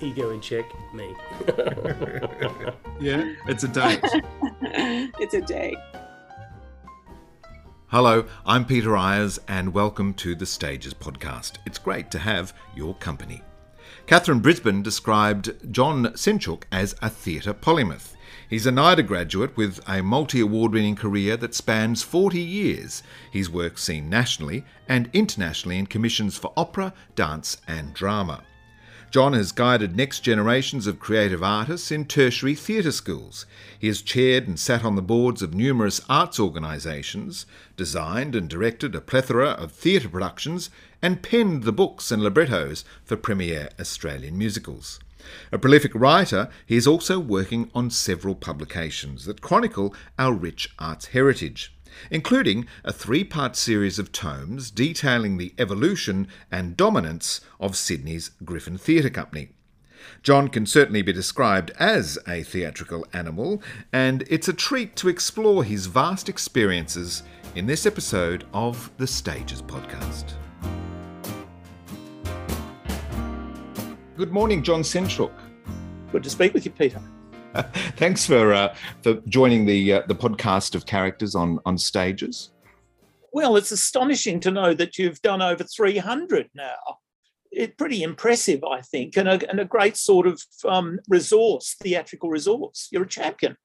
Ego in check, me. yeah, it's a date. it's a date. Hello, I'm Peter Eyers, and welcome to the Stages podcast. It's great to have your company. Katharine Brisbane described John Senczuk as a theatre polymath. He's a NIDA graduate with a multi award winning career that spans 40 years. His work seen nationally and internationally in commissions for opera, dance, and drama. John has guided next generations of creative artists in tertiary theatre schools. He has chaired and sat on the boards of numerous arts organisations, designed and directed a plethora of theatre productions, and penned the books and librettos for premier Australian musicals. A prolific writer, he is also working on several publications that chronicle our rich arts heritage including a three part series of tomes detailing the evolution and dominance of Sydney's Griffin Theatre Company. John can certainly be described as a theatrical animal, and it's a treat to explore his vast experiences in this episode of the Stages podcast. Good morning, John Senczuk. Good to speak with you, Peter. Thanks for uh, for joining the uh, the podcast of characters on on stages. Well, it's astonishing to know that you've done over 300 now. It's pretty impressive, I think, and a, and a great sort of um, resource, theatrical resource. You're a champion.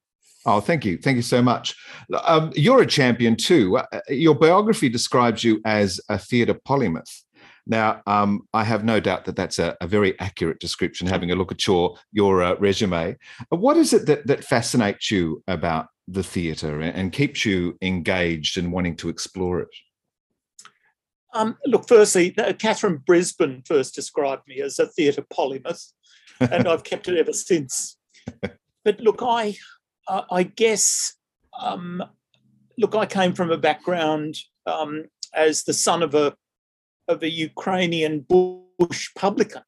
Oh, thank you. Thank you so much. Um, you're a champion too. Uh, your biography describes you as a theatre polymath. Now, um, I have no doubt that that's a, a, very accurate description. Having a look at your your uh, resume, what is it that that fascinates you about the theatre and, and keeps you engaged and wanting to explore it? Um, look, firstly, Katharine Brisbane first described me as a theatre polymath, and I've kept it ever since. But look, I uh, I guess um, look, I came from a background um, as the son of a of a Ukrainian bush publican.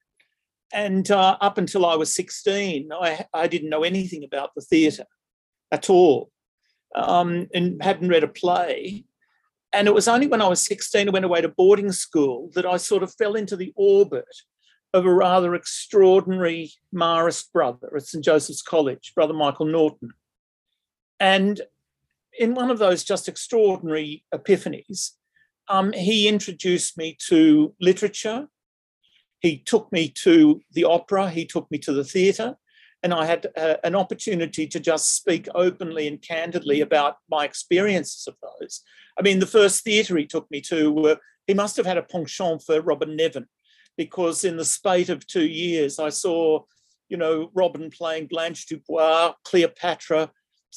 And uh, up until I was 16, I, I didn't know anything about the theatre at all um, and hadn't read a play. And it was only when I was 16, I went away to boarding school that I sort of fell into the orbit of a rather extraordinary Marist brother at St. Joseph's College, Brother Michael Norton. And in one of those just extraordinary epiphanies, um, he introduced me to literature. He took me to the opera. He took me to the theatre. And I had uh, an opportunity to just speak openly and candidly about my experiences of those. I mean, the first theatre he took me to, uh, he must have had a penchant for Robyn Nevin, because in the spate of two years, I saw, you know, Robyn playing Blanche Dubois, Cleopatra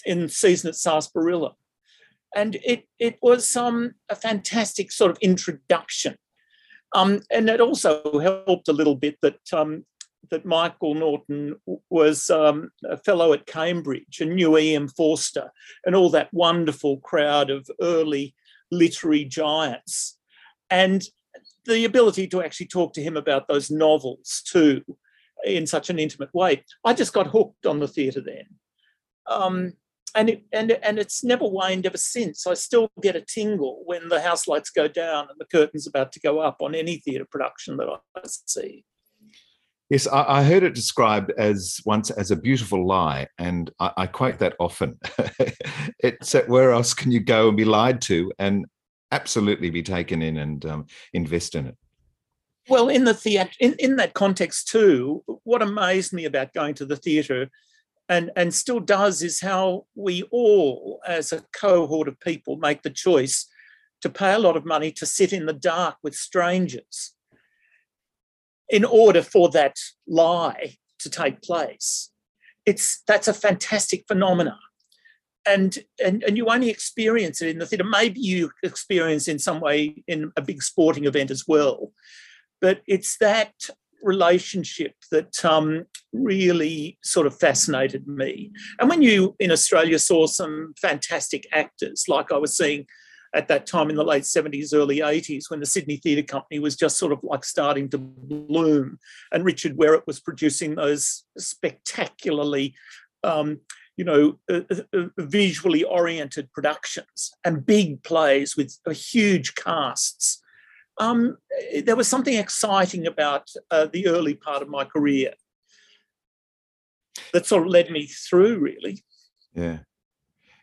in season at Sarsaparilla and it it was um, a fantastic sort of introduction. Um, and it also helped a little bit that um, that Michael Norton was um, a fellow at Cambridge and knew E.M. Forster and all that wonderful crowd of early literary giants, and the ability to actually talk to him about those novels too in such an intimate way. I just got hooked on the theatre then. Um, and it, and and it's never waned ever since. I still get a tingle when the house lights go down and the curtain's about to go up on any theatre production that I see. Yes, I, I, heard it described as once as a beautiful lie, and I, I quote that often. it's where else can you go and be lied to and absolutely be taken in and um, invest in it? Well, in the theatre, in, in that context too, what amazed me about going to the theatre and, and still does is how we all, as a cohort of people, make the choice to pay a lot of money to sit in the dark with strangers in order for that lie to take place. It's that's a fantastic phenomenon. And, and, and you only experience it in the theatre. Maybe you experience in some way in a big sporting event as well. But it's that relationship that um, really sort of fascinated me. And when you in Australia saw some fantastic actors, like I was seeing at that time in the late 70s, early 80s, when the Sydney Theatre Company was just sort of like starting to bloom, and Richard Wherrett was producing those spectacularly, um, you know, uh, uh, uh visually oriented productions and big plays with uh, huge casts. Um, there was something exciting about uh, the early part of my career that sort of led me through, really. Yeah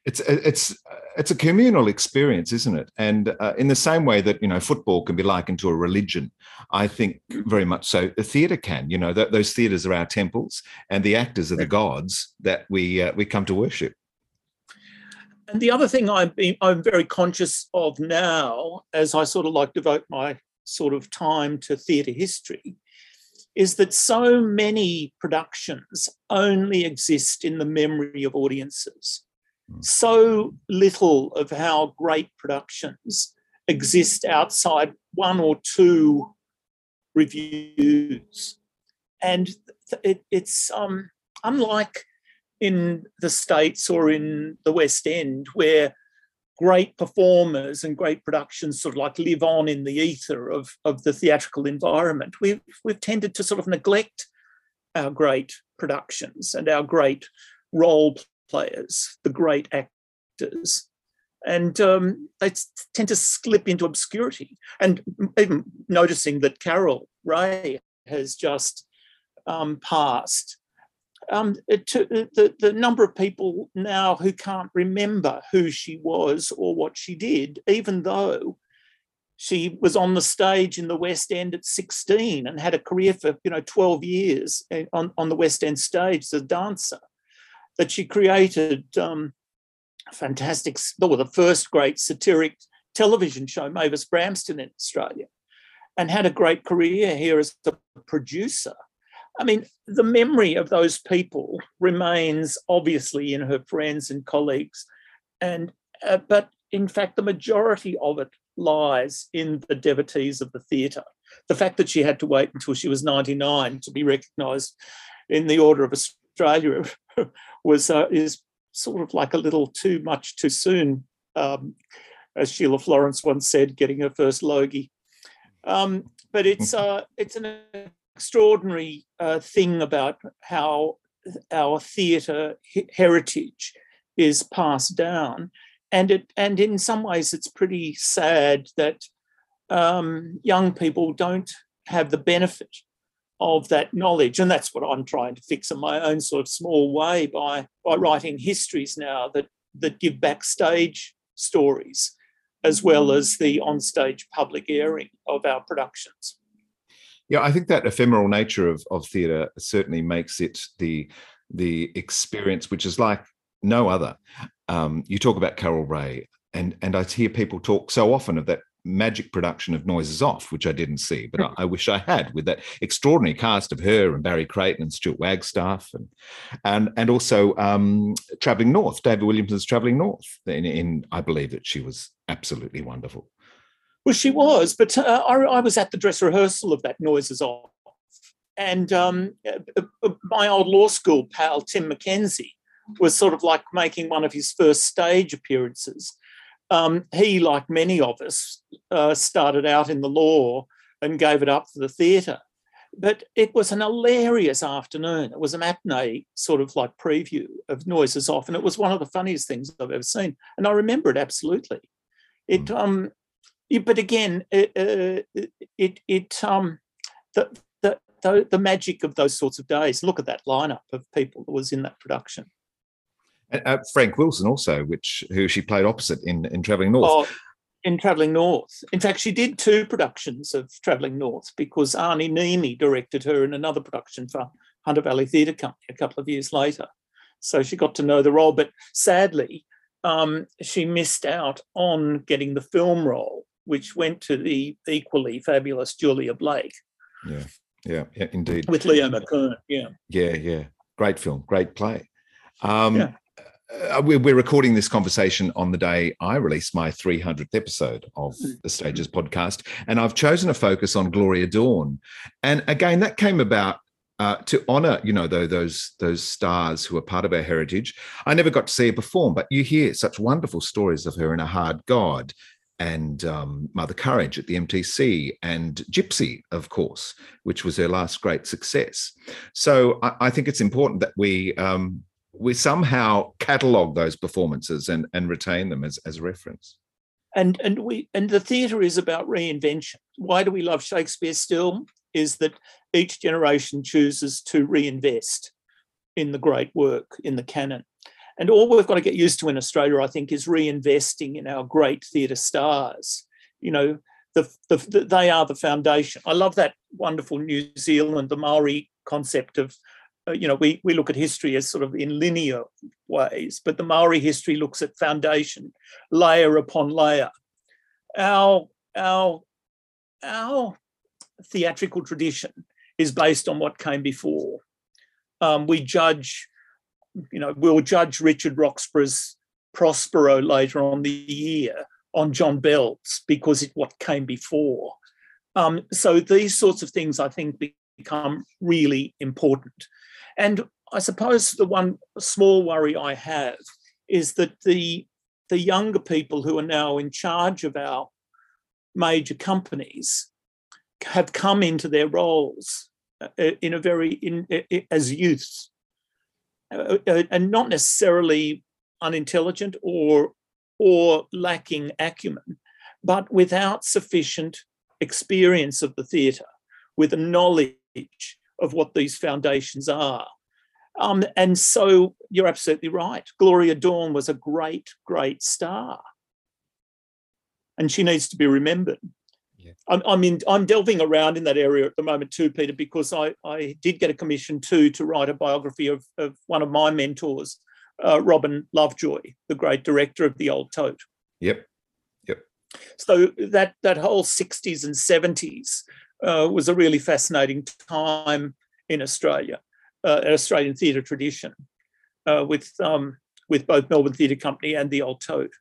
it's it's it's a communal experience, isn't it? And uh, in the same way that you know football can be likened to a religion, I think very much so. The theatre can, you know, th- those theatres are our temples, and the actors are the gods that we uh, we come to worship. And the other thing I'm being, I'm very conscious of now, as I sort of like devote my sort of time to theatre history, is that so many productions only exist in the memory of audiences so little of how great productions exist outside one or two reviews. And it, it's um, unlike in the States or in the West End, where great performers and great productions sort of like live on in the ether of, of the theatrical environment. We've, we've tended to sort of neglect our great productions and our great role players, the great actors, and um, they tend to slip into obscurity. And even noticing that Carol Raye has just um, passed, um, to, the, the number of people now who can't remember who she was or what she did, even though she was on the stage in the West End at 16 and had a career for you know 12 years eh, on, on the West End stage as a dancer that she created um, fantastic, well, the first great satiric television show, Mavis Bramston in Australia, and had a great career here as a producer. I mean, the memory of those people remains obviously in her friends and colleagues, and uh, but in fact, the majority of it lies in the devotees of the theatre. The fact that she had to wait until she was 99 to be recognised in the Order of Australia was uh, is sort of like a little too much too soon, um, as Sheila Florence once said, getting her first Logie. Um, but it's uh, it's an extraordinary uh, thing about how our theatre heritage is passed down, and it and in some ways it's pretty sad that um, young people don't have the benefit of that knowledge. And that's what I'm trying to fix in my own sort of small way by, by writing histories now that, that give backstage stories as well as the onstage public airing of our productions. Yeah, I think that ephemeral nature of, of theatre certainly makes it the the experience which is like no other. Um, you talk about Carol Raye, and and I hear people talk so often of that magic production of Noises Off, which I didn't see, but I, I, wish I had, with that extraordinary cast of her and Barry Creighton and Stuart Wagstaff, and and and also um, Traveling North, David Williamson's Traveling North. In, in, I believe that she was absolutely wonderful. Well, she was, but uh, I, I, was at the dress rehearsal of that Noises Off, and um, uh, uh, my old law school pal Tim McKenzie was sort of like making one of his first stage appearances um, he, like many of us, uh, started out in the law and gave it up for the theatre. But it was an hilarious afternoon. It was a matinee sort of like preview of Noises Off, and it was one of the funniest things I've ever seen. And I remember it absolutely. It um, but again, it uh, it, it um, the, the the the magic of those sorts of days. Look at that lineup of people that was in that production. Uh, Frank Wilson also, which who she played opposite in in Travelling North. Oh, in Travelling North. In fact, she did two productions of Travelling North because Aarne Neeme directed her in another production for Hunter Valley Theatre Company a couple of years later. So she got to know the role, but sadly, um, she missed out on getting the film role, which went to the equally fabulous Julia Blake. Yeah, yeah, yeah indeed. With Leo McKern, yeah. Yeah, yeah. Great film, great play. Um, yeah. Uh, we're recording this conversation on the day I release my 300th episode of mm. the Stages podcast, and I've chosen a focus on Gloria Dawn. And again, that came about uh, to honor, you know, though those those stars who are part of our heritage. I never got to see her perform, but you hear such wonderful stories of her in A Hard God and um, Mother Courage at the MTC and Gypsy, of course, which was her last great success. So I, I think it's important that we um, we somehow catalog those performances and, and retain them as, as reference. And and we and the theatre is about reinvention. Why do we love Shakespeare still? Is that each generation chooses to reinvest in the great work in the canon. And all we've got to get used to in Australia, I think, is reinvesting in our great theatre stars. You know, the, the, the, they are the foundation. I love that wonderful New Zealand, the Maori concept of uh, you know, we, we look at history as sort of in linear ways, but the Maori history looks at foundation, layer upon layer. Our, our, our theatrical tradition is based on what came before. Um, we judge, you know, we'll judge Richard Roxburgh's Prospero later on the year on John Bell's because it what came before. Um, so these sorts of things, I think, become really important. And I suppose the one small worry I have is that the the younger people who are now in charge of our major companies have come into their roles uh, in a very in, as youths and not necessarily unintelligent or or lacking acumen but without sufficient experience of the theatre with a knowledge of what these foundations are. Um, and so you're absolutely right. Gloria Dawn was a great, great star. And she needs to be remembered. Yeah. I'm, I'm, in, I'm delving around in that area at the moment too, Peter, because I, I did get a commission too to write a biography of, of one of my mentors, uh, Robin Lovejoy, the great director of The Old Tote. Yep. Yep. So that that whole 60s and 70s uh, was a really fascinating time in Australia, uh, an Australian theatre tradition, uh, with um, with both Melbourne Theatre Company and the Old Tote.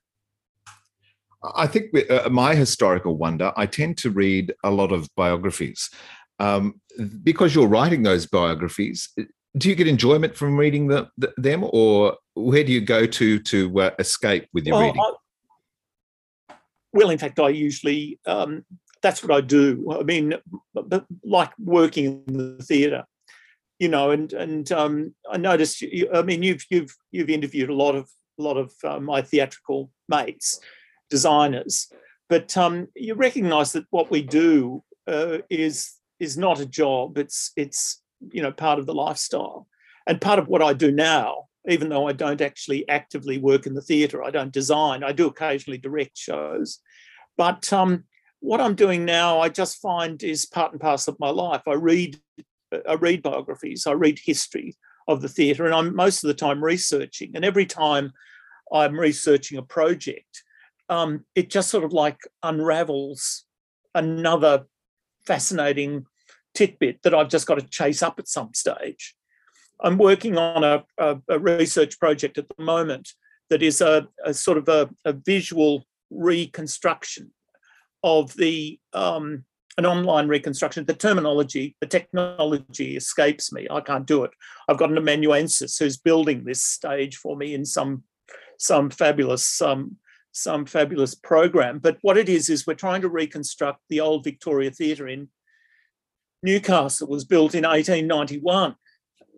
I think uh, my historical wonder, I tend to read a lot of biographies. Um, because you're writing those biographies, do you get enjoyment from reading the, the, them, or where do you go to to uh, escape with your well, reading? I, well, in fact, I usually um, that's what I do. I mean, but like working in the theatre, you know, and and um, I noticed. You, I mean, you've you've you've interviewed a lot of a lot of uh, my theatrical mates, designers, but um, you recognise that what we do uh, is is not a job. It's it's you know part of the lifestyle, and part of what I do now. Even though I don't actually actively work in the theatre, I don't design. I do occasionally direct shows, but um, what I'm doing now, I just find is part and parcel of my life. I read, I read biographies, I read history of the theatre, and I'm most of the time researching. And every time I'm researching a project, um, it just sort of like unravels another fascinating tidbit that I've just got to chase up at some stage. I'm working on a, a, a research project at the moment that is a, a sort of a, visual reconstruction of the um, an online reconstruction. The terminology, the technology escapes me. I can't do it. I've got an amanuensis who's building this stage for me in some some fabulous um, some fabulous program. But what it is is we're trying to reconstruct the old Victoria Theatre in Newcastle was built in 1891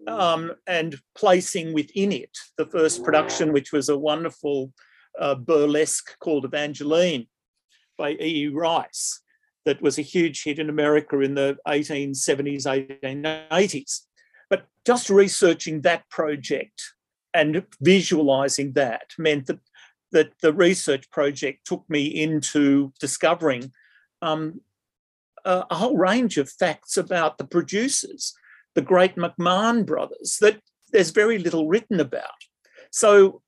um, and placing within it the first production, which was a wonderful uh, burlesque called Evangeline by E. E. Rice, that was a huge hit in America in the 1870s, 1880s. But just researching that project and visualizing that meant that, that the research project took me into discovering um, a, a whole range of facts about the producers the great McMahon brothers that there's very little written about. So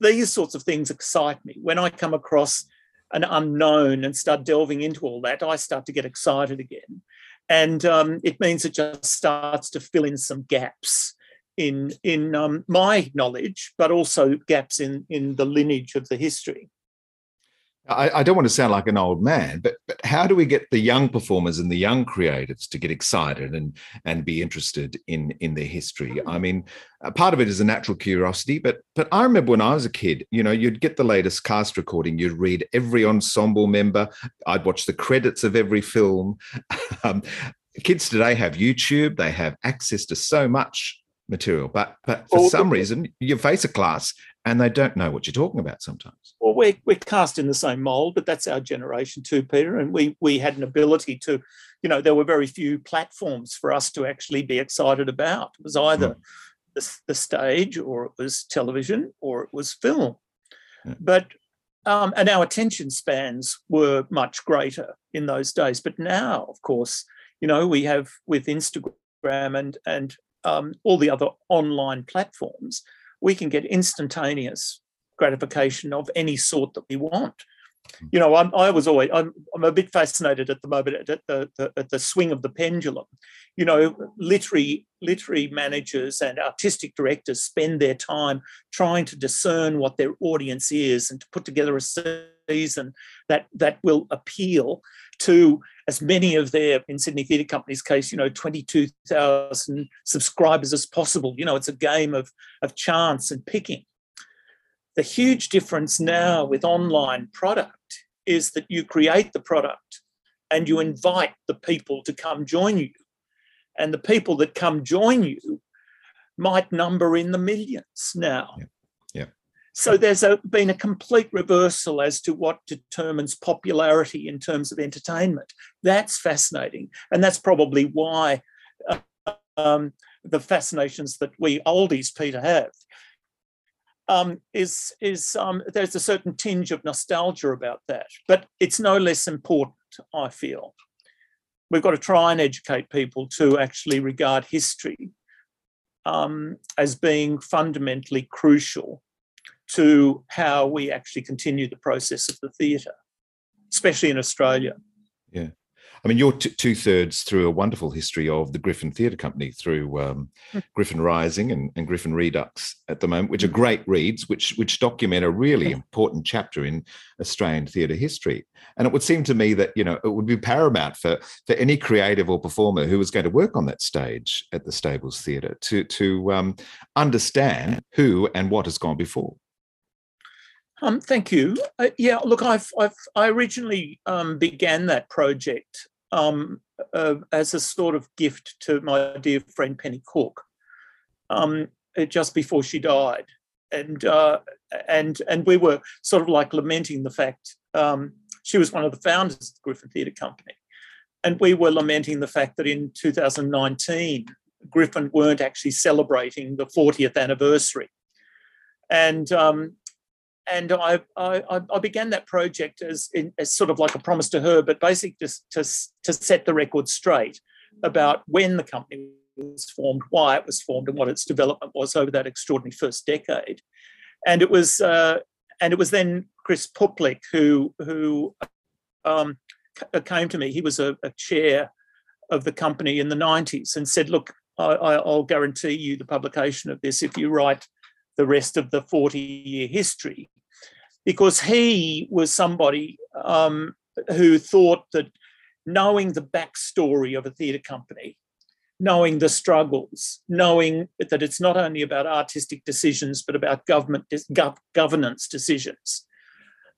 these sorts of things excite me. When I come across an unknown and start delving into all that, I start to get excited again. And um, it means it just starts to fill in some gaps in in um, my knowledge, but also gaps in in the lineage of the history. I, I, don't want to sound like an old man, but but how do we get the young performers and the young creatives to get excited and and be interested in in their history? I mean, part of it is a natural curiosity, but but I remember when I was a kid, you know, you'd get the latest cast recording, you'd read every ensemble member, I'd watch the credits of every film. Um, kids today have YouTube, they have access to so much material, but but for some reason, you face a class and they don't know what you're talking about sometimes. Well, we're, we're cast in the same mold, but that's our generation too, Peter. And we we had an ability to, you know, there were very few platforms for us to actually be excited about. It was either mm. the, the, stage, or it was television, or it was film. Yeah. But um, and our attention spans were much greater in those days. But now, of course, you know, we have with Instagram and and um, all the other online platforms we can get instantaneous gratification of any sort that we want. Hmm. You know, I'm, i was always I'm, I'm a bit fascinated at the moment at the, the, at the swing of the pendulum. You know, literary literary managers and artistic directors spend their time trying to discern what their audience is and to put together a season that that will appeal to as many of their, in Sydney Theatre Company's case, you know, 22,000 subscribers as possible. You know, it's a game of, of chance and picking. The huge difference now with online product is that you create the product and you invite the people to come join you. And the people that come join you might number in the millions now. Yeah. So there's a, been a complete reversal as to what determines popularity in terms of entertainment. That's fascinating, and that's probably why um, the fascinations that we oldies, Peter, have um, is is um, there's a certain tinge of nostalgia about that, but it's no less important. I feel we've got to try and educate people to actually regard history um, as being fundamentally crucial to how we actually continue the process of the theatre, especially in Australia. Yeah. I mean, you're t- two thirds through a wonderful history of the Griffin Theatre Company through um, hmm. Griffin Rising and, and, Griffin Redux at the moment, which are great reads, which which document a really important chapter in Australian theatre history. And it would seem to me that you know it would be paramount for for any creative or performer who was going to work on that stage at the Stables Theatre to to um, understand who and what has gone before. Um, thank you. Uh, yeah, look, I've, I've I originally um, began that project um, uh, as a sort of gift to my dear friend Penny Cook, um, uh, just before she died, and uh, and and we were sort of like lamenting the fact um, she was one of the founders of the Griffin Theatre Company, and we were lamenting the fact that in 2019 Griffin weren't actually celebrating the 40th anniversary, and um, and I, I, I, began that project as, as sort of like a promise to her, but basically just to, to set the record straight about when the company was formed, why it was formed, and what its development was over that extraordinary first decade. And it was uh, and it was then Chris Puplick who who um, came to me. He was a, a, chair of the company in the 90s and said, "Look, I, will guarantee you the publication of this if you write the rest of the 40 year history because he was somebody um, who thought that knowing the backstory of a theatre company, knowing the struggles, knowing that it's not only about artistic decisions, but about government gov- governance decisions.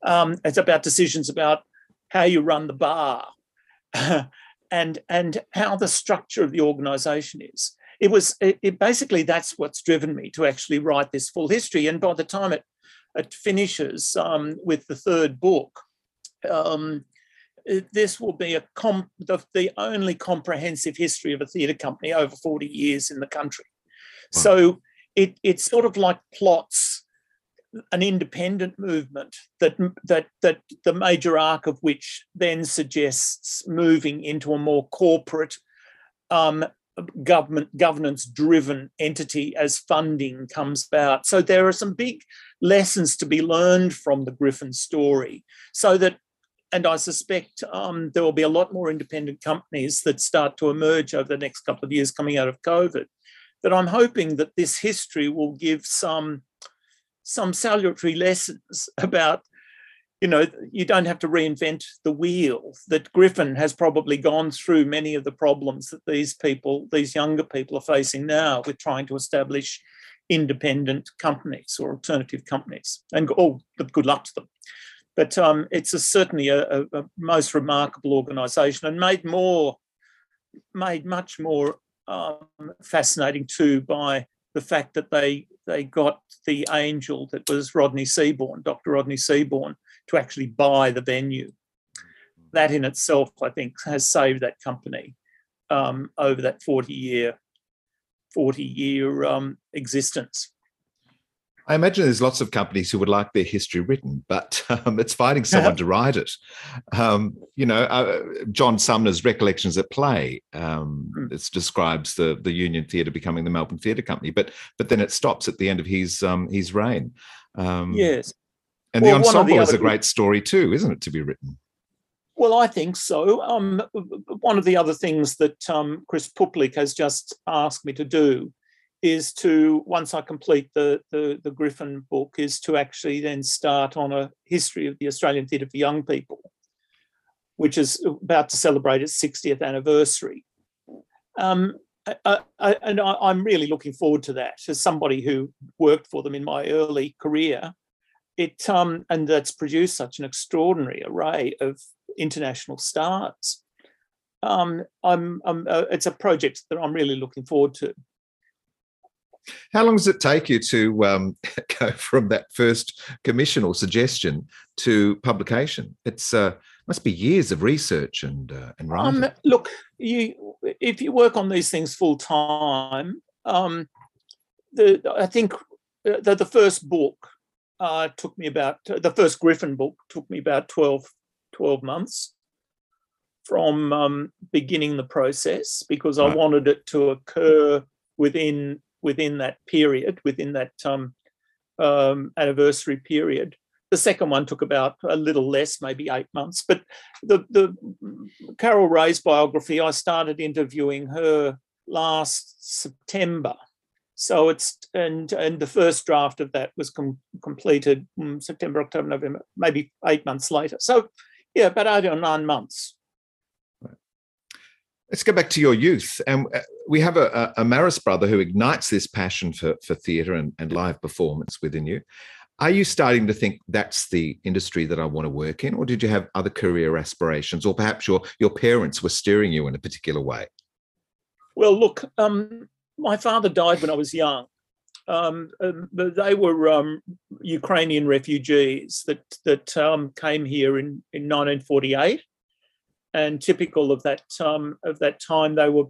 Um, it's about decisions about how you run the bar. and and how the structure of the organisation is. It was it, it basically that's what's driven me to actually write this full history. And by the time it it finishes um, with the third book, um, this will be a comp, the, the, only comprehensive history of a theatre company over 40 years in the country. Wow. So it, it sort of like plots an independent movement that that that the major arc of which then suggests moving into a more corporate um, government governance driven entity as funding comes about so there are some big lessons to be learned from the griffin story so that and i suspect um, there will be a lot more independent companies that start to emerge over the next couple of years coming out of covid. That i'm hoping that this history will give some some salutary lessons about you know you don't have to reinvent the wheel that griffin has probably gone through many of the problems that these people these younger people are facing now with trying to establish independent companies or alternative companies and oh good luck to them but um, it's a, certainly a, a, most remarkable organization and made more made much more um, fascinating too by the fact that they they got the angel that was Rodney Seaborn, Dr. Rodney Seaborn, to actually buy the venue. That in itself, I think, has saved that company um, over that 40 year 40 year um, existence. I imagine there's lots of companies who would like their history written, but um, it's finding someone to write it. Um, you know, uh, John Sumner's Recollections at Play um, mm. it describes the the Union Theatre becoming the Melbourne Theatre Company, but but then it stops at the end of his um, his reign. Um, yes, and well, the ensemble the is a great story too, isn't it, to be written? Well, I think so. Um, one of the other things that Chris Puplick has just asked me to do is to once I complete the, the, the Griffin book, is to actually then start on a history of the Australian Theatre for Young People, which is about to celebrate its 60th anniversary. Um, I, I, and I, am really looking forward to that. As somebody who worked for them in my early career, it um, and that's produced such an extraordinary array of international stars. Um, I'm, I'm uh, it's a project that I'm really looking forward to. How long does it take you to um, go from that first commission or suggestion to publication? It's uh, must be years of research and uh, and writing. Um, look, you if you work on these things full time, um, the I think uh, the, the first book uh, took me about the first Griffin book took me about 12, 12 months from um, beginning the process because right. I wanted it to occur within within that period, within that um, um, anniversary period. The second one took about a little less, maybe eight months. But the, the Carol Raye's biography, I started interviewing her last September. So it's and and the first draft of that was com- completed September, October, November, maybe eight months later. So yeah, about eight or nine months. Let's go back to your youth. And um, we have a, a Maris brother who ignites this passion for, for theatre and, and live performance within you. Are you starting to think that's the industry that I want to work in, or did you have other career aspirations, or perhaps your your parents were steering you in a particular way? Well, look, um, my father died when I was young. Um, um they were um, Ukrainian refugees that that um, came here in, in 1948, and typical of that um, of that time, they were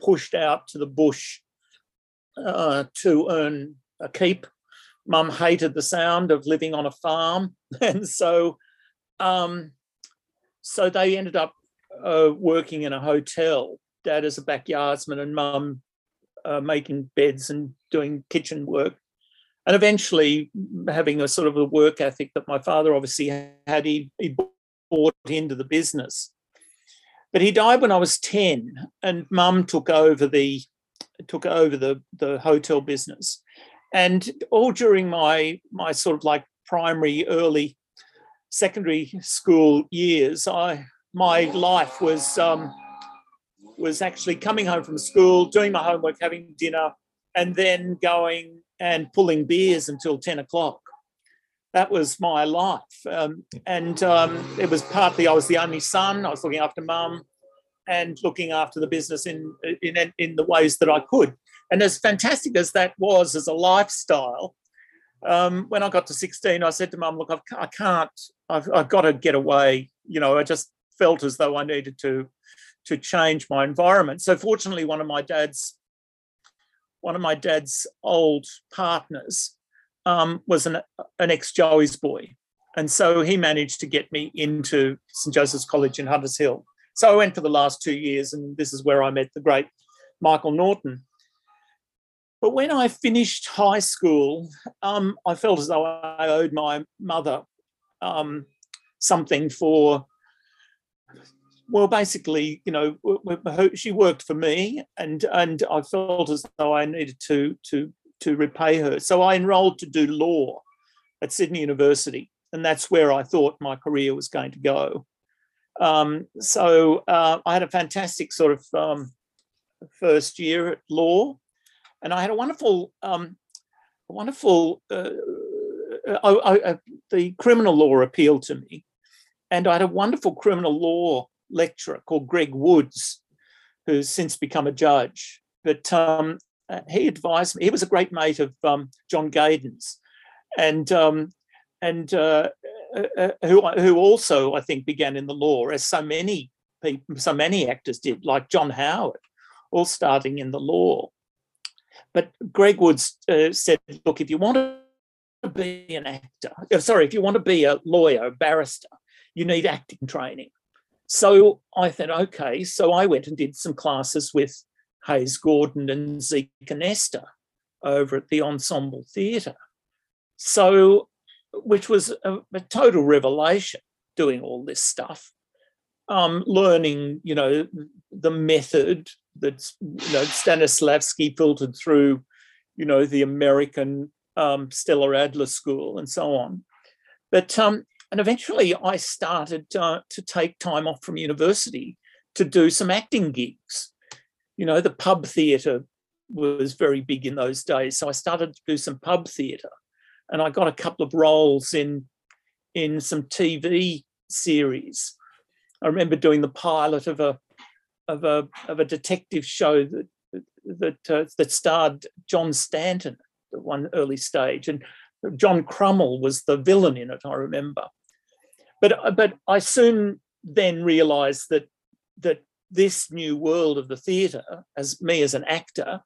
pushed out to the bush uh, to earn a keep. Mum hated the sound of living on a farm, and so um, so they ended up uh, working in a hotel. Dad as a backyardsman, and Mum uh, making beds and doing kitchen work. And eventually, having a sort of a work ethic that my father obviously had, he, he bought into the business. But he died when I was 10 and mum took over the took over the, the hotel business. And all during my my sort of like primary, early secondary school years, I my life was um, was actually coming home from school, doing my homework, having dinner, and then going and pulling beers until 10 o'clock that was my life. Um, and um, it was partly I was the only son. I was looking after mum. and looking after the business in, in, in the ways that I could. And as fantastic as that was as a lifestyle, um, when I got to 16, I said to mum, look, I've, I can't, I've, I've got to get away. You know, I just felt as though I needed to, to change my environment. So fortunately, one of my dad's, one of my dad's old partners um, was an, an ex-Joey's boy. And so he managed to get me into St. Joseph's College in Hunters Hill. So I went for the last two years, and this is where I met the great Michael Norton. But when I finished high school, um, I felt as though I owed my mother um, something for, well, basically, you know, she worked for me, and and I felt as though I needed to to to repay her. So I enrolled to do law at Sydney University, and that's where I thought my career was going to go. Um, so uh, I had a fantastic sort of um, first year at law, and I had a wonderful, um, wonderful. Uh, I, I, the criminal law appealed to me, and I had a wonderful criminal law lecturer called Greg Woods, who's since become a judge. But um, uh, he advised me. He was a great mate of um, John Gaden's, and um, and uh, uh, uh, who who also I think began in the law, as so many people, so many actors did, like John Howard, all starting in the law. But Greg Woods uh, said, "Look, if you want to be an actor, uh, sorry, if you want to be a lawyer, a barrister, you need acting training." So I thought, okay. So I went and did some classes with Hayes Gordon and Zika Nester over at the Ensemble Theatre. So which was a, a total revelation doing all this stuff. Um, learning, you know, the method that you know Stanislavski filtered through, you know, the American um, Stella Adler School and so on. But um, and eventually, I started uh, to take time off from university to do some acting gigs. You know, the pub theatre was very big in those days, so I started to do some pub theatre and I got a couple of roles in in some TV series. I remember doing the pilot of a of a of a detective show that that uh, that starred John Stanton at one early stage, and John Krummel was the villain in it. I remember, but uh, but I soon then realised that that this new world of the theatre, as me as an actor,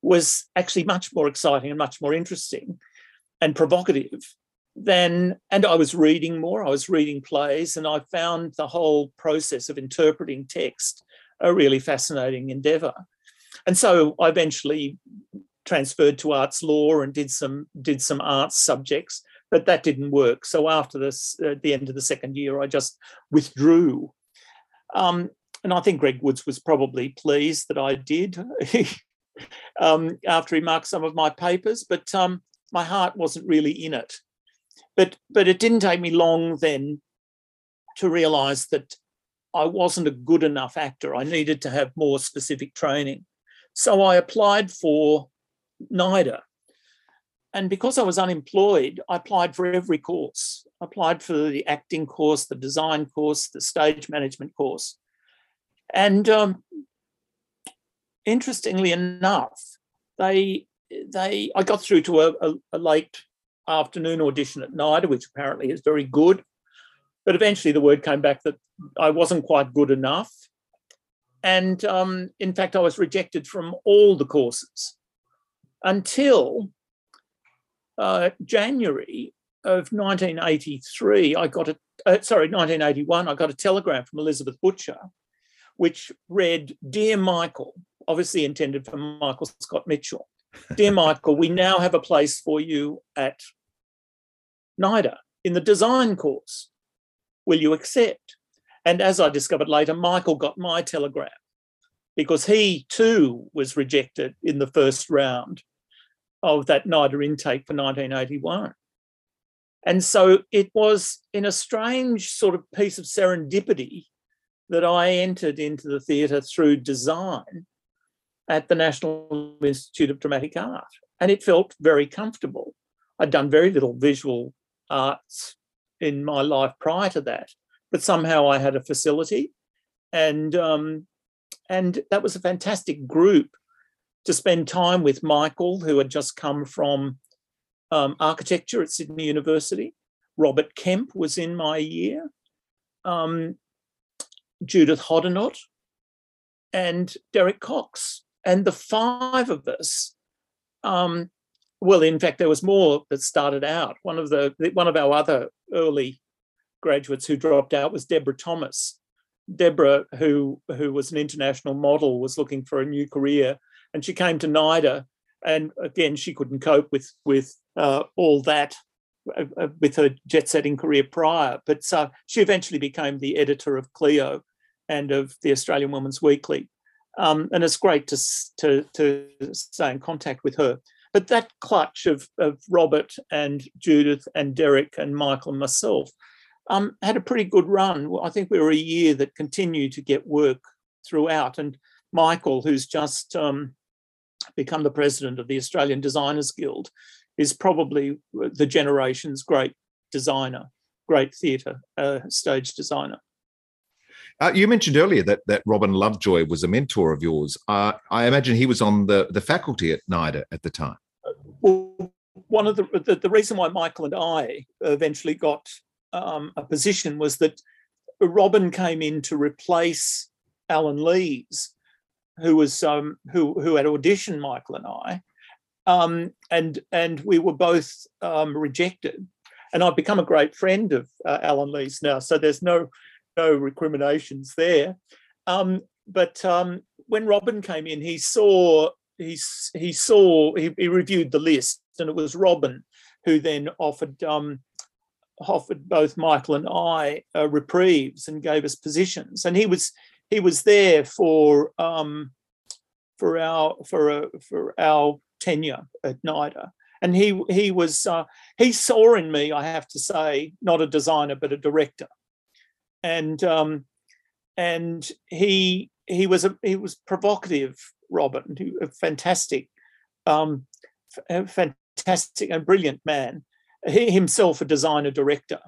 was actually much more exciting and much more interesting and provocative than and i was reading more i was reading plays and i found the whole process of interpreting text a really fascinating endeavor. And so i eventually transferred to arts law and did some did some arts subjects but that didn't work so after this at the end of the second year i just withdrew um, and i think greg woods was probably pleased that i did um, after he marked some of my papers but um, my heart wasn't really in it. But but it didn't take me long then to realize that I wasn't a good enough actor. I needed to have more specific training. So I applied for NIDA. And because I was unemployed, I applied for every course. I applied for the acting course, the design course, the stage management course. And um, interestingly enough, they they I got through to a, a, a late afternoon audition at NIDA, which apparently is very good. But eventually the word came back that I wasn't quite good enough. And um, in fact, I was rejected from all the courses until uh, January of 1983. I got a, uh, sorry, 1981, I got a telegram from Elizabeth Butcher, which read Dear Michael, obviously intended for Michael Scott Mitchell. Dear Michael, we now have a place for you at NIDA in the design course. Will you accept? And as I discovered later, Michael got my telegram because he too was rejected in the first round of that NIDA intake for 1981. And so it was in a strange sort of piece of serendipity that I entered into the theatre through design at the National Institute of Dramatic Art. And it felt very comfortable. I'd done very little visual arts in my life prior to that, but somehow I had a facility and um, and that was a fantastic group to spend time with Michael, who had just come from um, architecture at Sydney University. Robert Kemp was in my year. Um, Judith Hoddinott, and Derek Cox. And the five of us, um, well, in fact, there was more that started out. One of the one of our other early graduates who dropped out was Deborah Thomas. Deborah, who who was an international model, was looking for a new career, and she came to NIDA, and again, she couldn't cope with with uh, all that uh, uh with her jet setting career prior. But uh, she eventually became the editor of Cleo and of the Australian Women's Weekly. Um, and it's great to, to, to stay in contact with her. But that clutch of, of Robert and Judith and Derek and Michael and myself um, had a pretty good run. I think we were a year that continued to get work throughout. And Michael, who's just um, become the president of the Australian Designers Guild, is probably the generation's great designer, great theatre uh, stage designer. Uh, you mentioned earlier that that Robin Lovejoy was a mentor of yours. Uh, I imagine he was on the, the faculty at NIDA at the time. Well, one of the, the, the reason why Michael and I eventually got um, a position was that Robin came in to replace Alan Lees, who was um, who who had auditioned Michael and I, um, and and we were both um, rejected. And I've become a great friend of uh, Alan Lees now, so there's no no recriminations there. Um, but um, when Robin came in, he saw he he saw he, he, reviewed the list, and it was Robin who then offered um, offered both Michael and I uh, reprieves and gave us positions, and he was he was there for um, for our for a, for our tenure at NIDA. And he he was uh, he saw in me, I have to say, not a designer but a director and um, and he he was a he was provocative, Robert, a fantastic, um, a fantastic and brilliant man. He himself a designer director,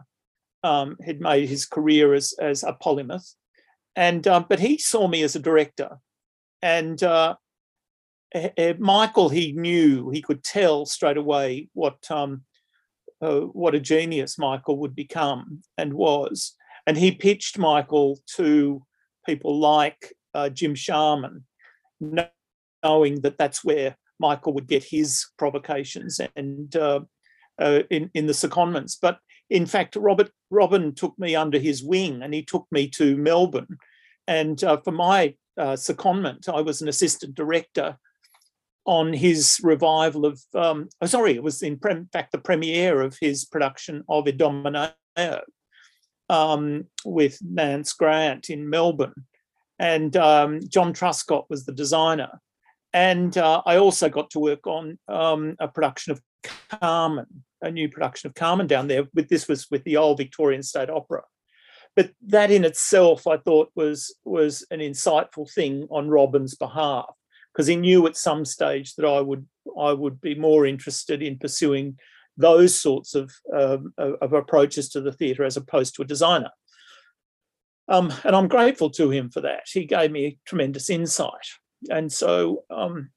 um, had made his career as as a polymath, and um, but he saw me as a director, and uh, Michael he knew he could tell straight away what um, uh, what a genius Michael would become and was, and he pitched Michael to people like uh, Jim Sharman, knowing that that's where Michael would get his provocations and uh, uh, in in the secondments. But in fact, Robert Robin took me under his wing, and he took me to Melbourne. And uh, for my uh, secondment, I was an assistant director on his revival of. Um, oh, sorry, it was in, in fact the premiere of his production of Idomeneo um, with Nance Grant in Melbourne. And um, John Truscott was the designer. And uh, I also got to work on um, a production of Carmen, a new production of Carmen down there. With this was with the old Victorian State Opera. But that in itself, I thought was was an insightful thing on Robin's behalf because he knew at some stage that I would I would be more interested in pursuing those sorts of, um, of approaches to the theatre as opposed to a designer. Um, and I'm grateful to him for that. He gave me tremendous insight. And so um,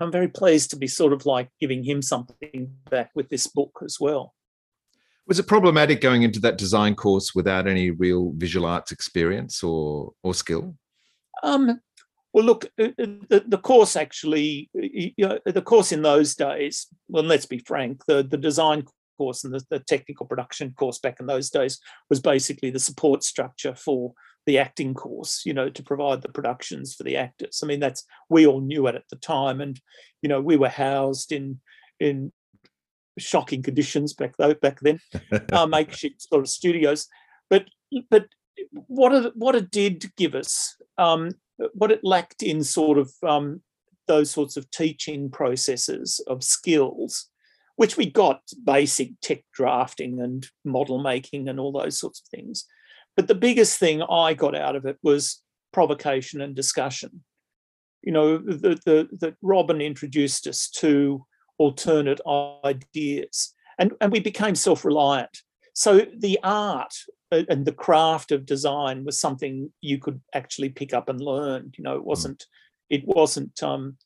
I'm very pleased to be sort of like giving him something back with this book as well. Was it problematic going into that design course without any real visual arts experience or, or skill? Um, well, look, uh, uh, the, the course actually, you know, the course in those days, well, let's be frank, the, the design course and the, the technical production course back in those days was basically the support structure for the acting course, you know, to provide the productions for the actors. I mean, that's we all knew it at the time, and you know, we were housed in in shocking conditions back though back then, uh, makeshift sort of studios. But but what it, what it did give us um, what it lacked in sort of um, those sorts of teaching processes of skills, which we got basic tech drafting and model making and all those sorts of things. But the biggest thing I got out of it was provocation and discussion. You know, that Robin introduced us to alternate ideas and, and we became self reliant. So the art uh, and the craft of design was something you could actually pick up and learn. You know, it wasn't it wasn't um,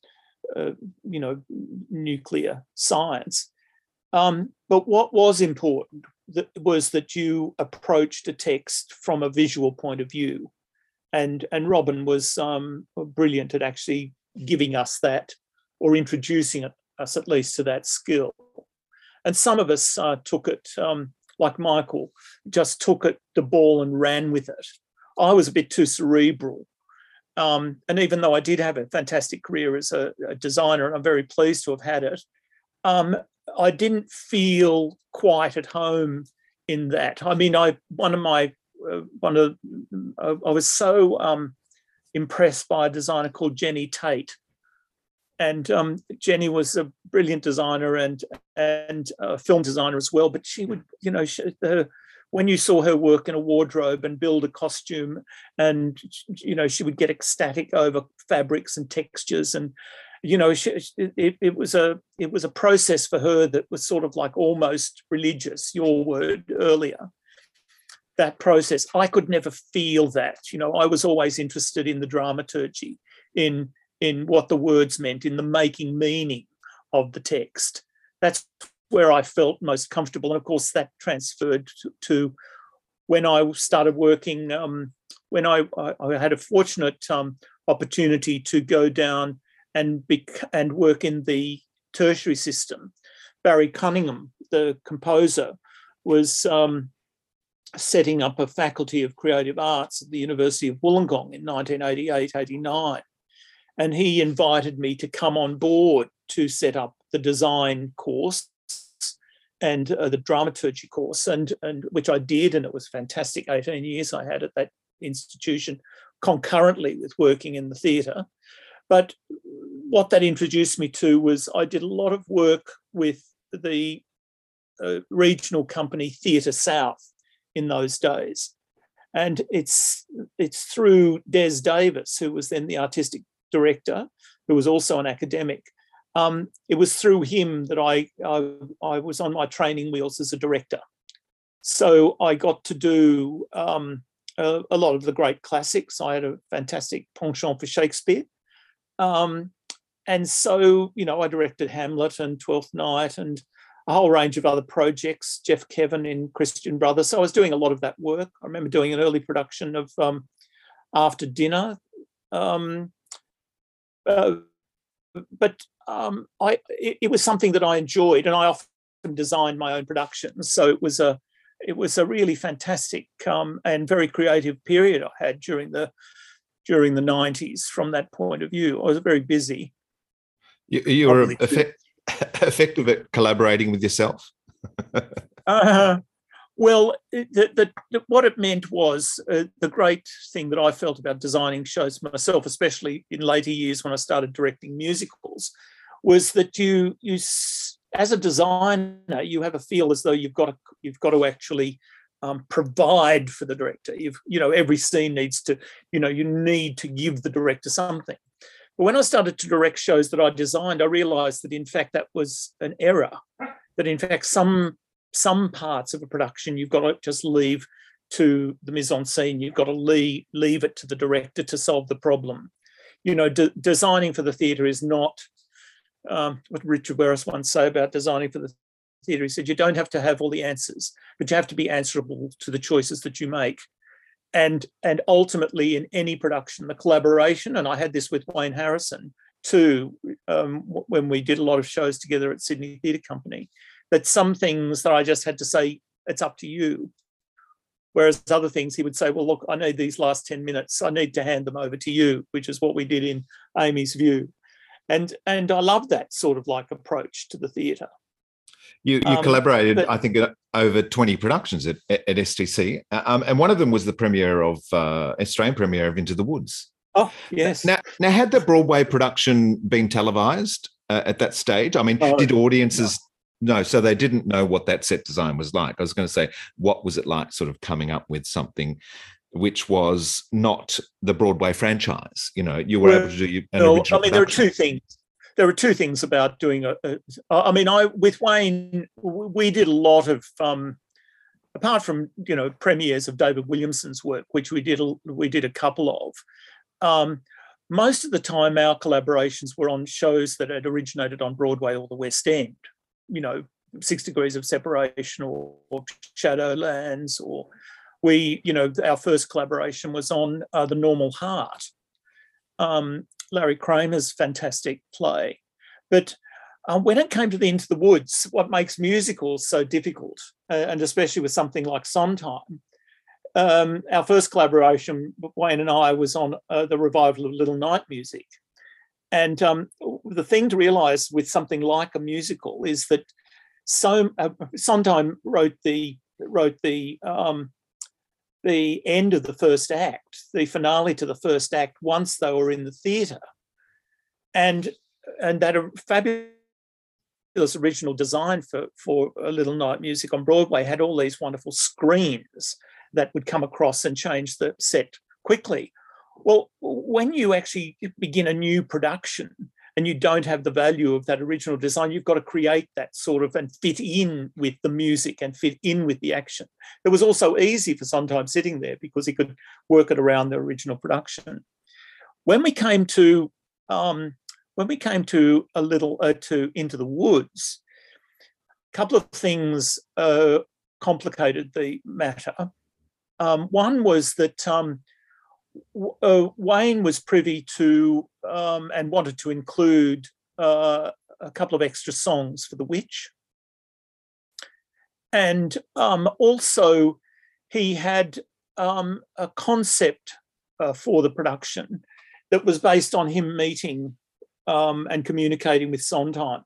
uh, you know nuclear science. Um, but what was important that was that you approached a text from a visual point of view, and and Robin was um, brilliant at actually giving us that or introducing us at least to that skill. And some of us uh, took it, um, like Michael, just took it the ball and ran with it. I was a bit too cerebral. Um, and even though I did have a fantastic career as a, a designer, and I'm very pleased to have had it, um, I didn't feel quite at home in that. I mean, I one of my uh, one of uh, I was so um, impressed by a designer called Jenny Tate, and um, Jenny was a brilliant designer and and a film designer as well. But she would, you know, she, the, when you saw her work in a wardrobe and build a costume, and you know, she would get ecstatic over fabrics and textures and you know she, it, it was a it was a process for her that was sort of like almost religious your word earlier. That process i could never feel that you know i was always interested in the dramaturgy in in what the words meant in the making meaning of the text. That's where i felt most comfortable and of course that transferred to, to when i started working um, when I, I, I had a fortunate um, opportunity to go down and be, and work in the tertiary system. Barry Conyngham, the composer, was um, setting up a faculty of creative arts at the University of Wollongong in 1988-89. And he invited me to come on board to set up the design course and uh, the dramaturgy course, and, and which I did, and it was fantastic 18 years I had at that institution concurrently with working in the theatre. But what that introduced me to was I did a lot of work with the uh, regional company Theatre South in those days. And it's it's through Des Davis, who was then the artistic director, who was also an academic. Um, it was through him that I, I, I was on my training wheels as a director. So I got to do um, a, a, lot of the great classics. I had a fantastic penchant for Shakespeare. Um, and so, you know, I directed Hamlet and Twelfth Night and a whole range of other projects, Jeff Kevin in Christian Brothers. So I was doing a lot of that work. I remember doing an early production of um, After Dinner. Um, uh, but um, I, it, it, was something that I enjoyed, and I often designed my own productions. So it was a, it was a really fantastic um, and very creative period I had during the during the 90s from that point of view. I was very busy. You, you were effect, effective at collaborating with yourself. uh, well, the, the, the, what it meant was uh, the great thing that I felt about designing shows myself, especially in later years when I started directing musicals, was that you you as a designer you have a feel as though you've got to you've got to actually um, provide for the director. You've, you know, every scene needs to, you know, you need to give the director something. But when I started to direct shows that I designed, I realized that in fact that was an error. That in fact some some parts of a production you've got to just leave to the mise en scene. You've got to leave leave it to the director to solve the problem. You know, de- designing for the theatre is not um, what Richard Werris once say about designing for the theatre. He said, you don't have to have all the answers, but you have to be answerable to the choices that you make. And, and ultimately, in any production, the collaboration, and I had this with Wayne Harrison too, um, when we did a lot of shows together at Sydney Theatre Company, that some things that I just had to say, it's up to you. Whereas other things, he would say, well, look, I need these last 10 minutes. I need to hand them over to you, which is what we did in Amy's View. And, and I love that sort of like approach to the theatre. You, you um, collaborated, but, I think, over 20 productions at, at STC. Uh, um, and one of them was the premiere of, uh, Australian premiere of Into the Woods. Oh, yes. Now, now had the Broadway production been televised uh, at that stage? I mean, oh, did audiences no. no, so they didn't know what that set design was like. I was going to say, what was it like sort of coming up with something which was not the Broadway franchise? You know, you were well, able to do an no, original. I mean, production. there are two things there are two things about doing a, a I mean, I with Wayne, we did a lot of um, apart from you know premieres of David Williamson's work, which we did a, we did a couple of. Um, most of the time, our collaborations were on shows that had originated on Broadway or the West End. You know, Six Degrees of Separation or, or Shadowlands, or we, you know, our first collaboration was on uh, The Normal Heart, um, Larry Kramer's fantastic play. But um, when it came to the Into the Woods, what makes musicals so difficult, uh, and especially with something like Sondheim, um, our first collaboration, Wayne and I, was on uh, the revival of Little Night Music. And um, the thing to realize with something like a musical is that so uh, Sondheim wrote the wrote the um, the end of the first act, the finale to the first act, once they were in the theatre, and and that fabulous original design for for a Little Night Music on Broadway had all these wonderful screens that would come across and change the set quickly. Well, when you actually begin a new production and you don't have the value of that original design, you've got to create that sort of and fit in with the music and fit in with the action. It was also easy for Sondheim sitting there because he could work it around the original production. When we came to um, when we came to a little uh, to into the woods, a couple of things uh, complicated the matter. Um, one was that um, uh, Wayne was privy to um, and wanted to include uh, a couple of extra songs for The Witch. And um, also, he had um, a concept uh, for the production that was based on him meeting um, and communicating with Sondheim.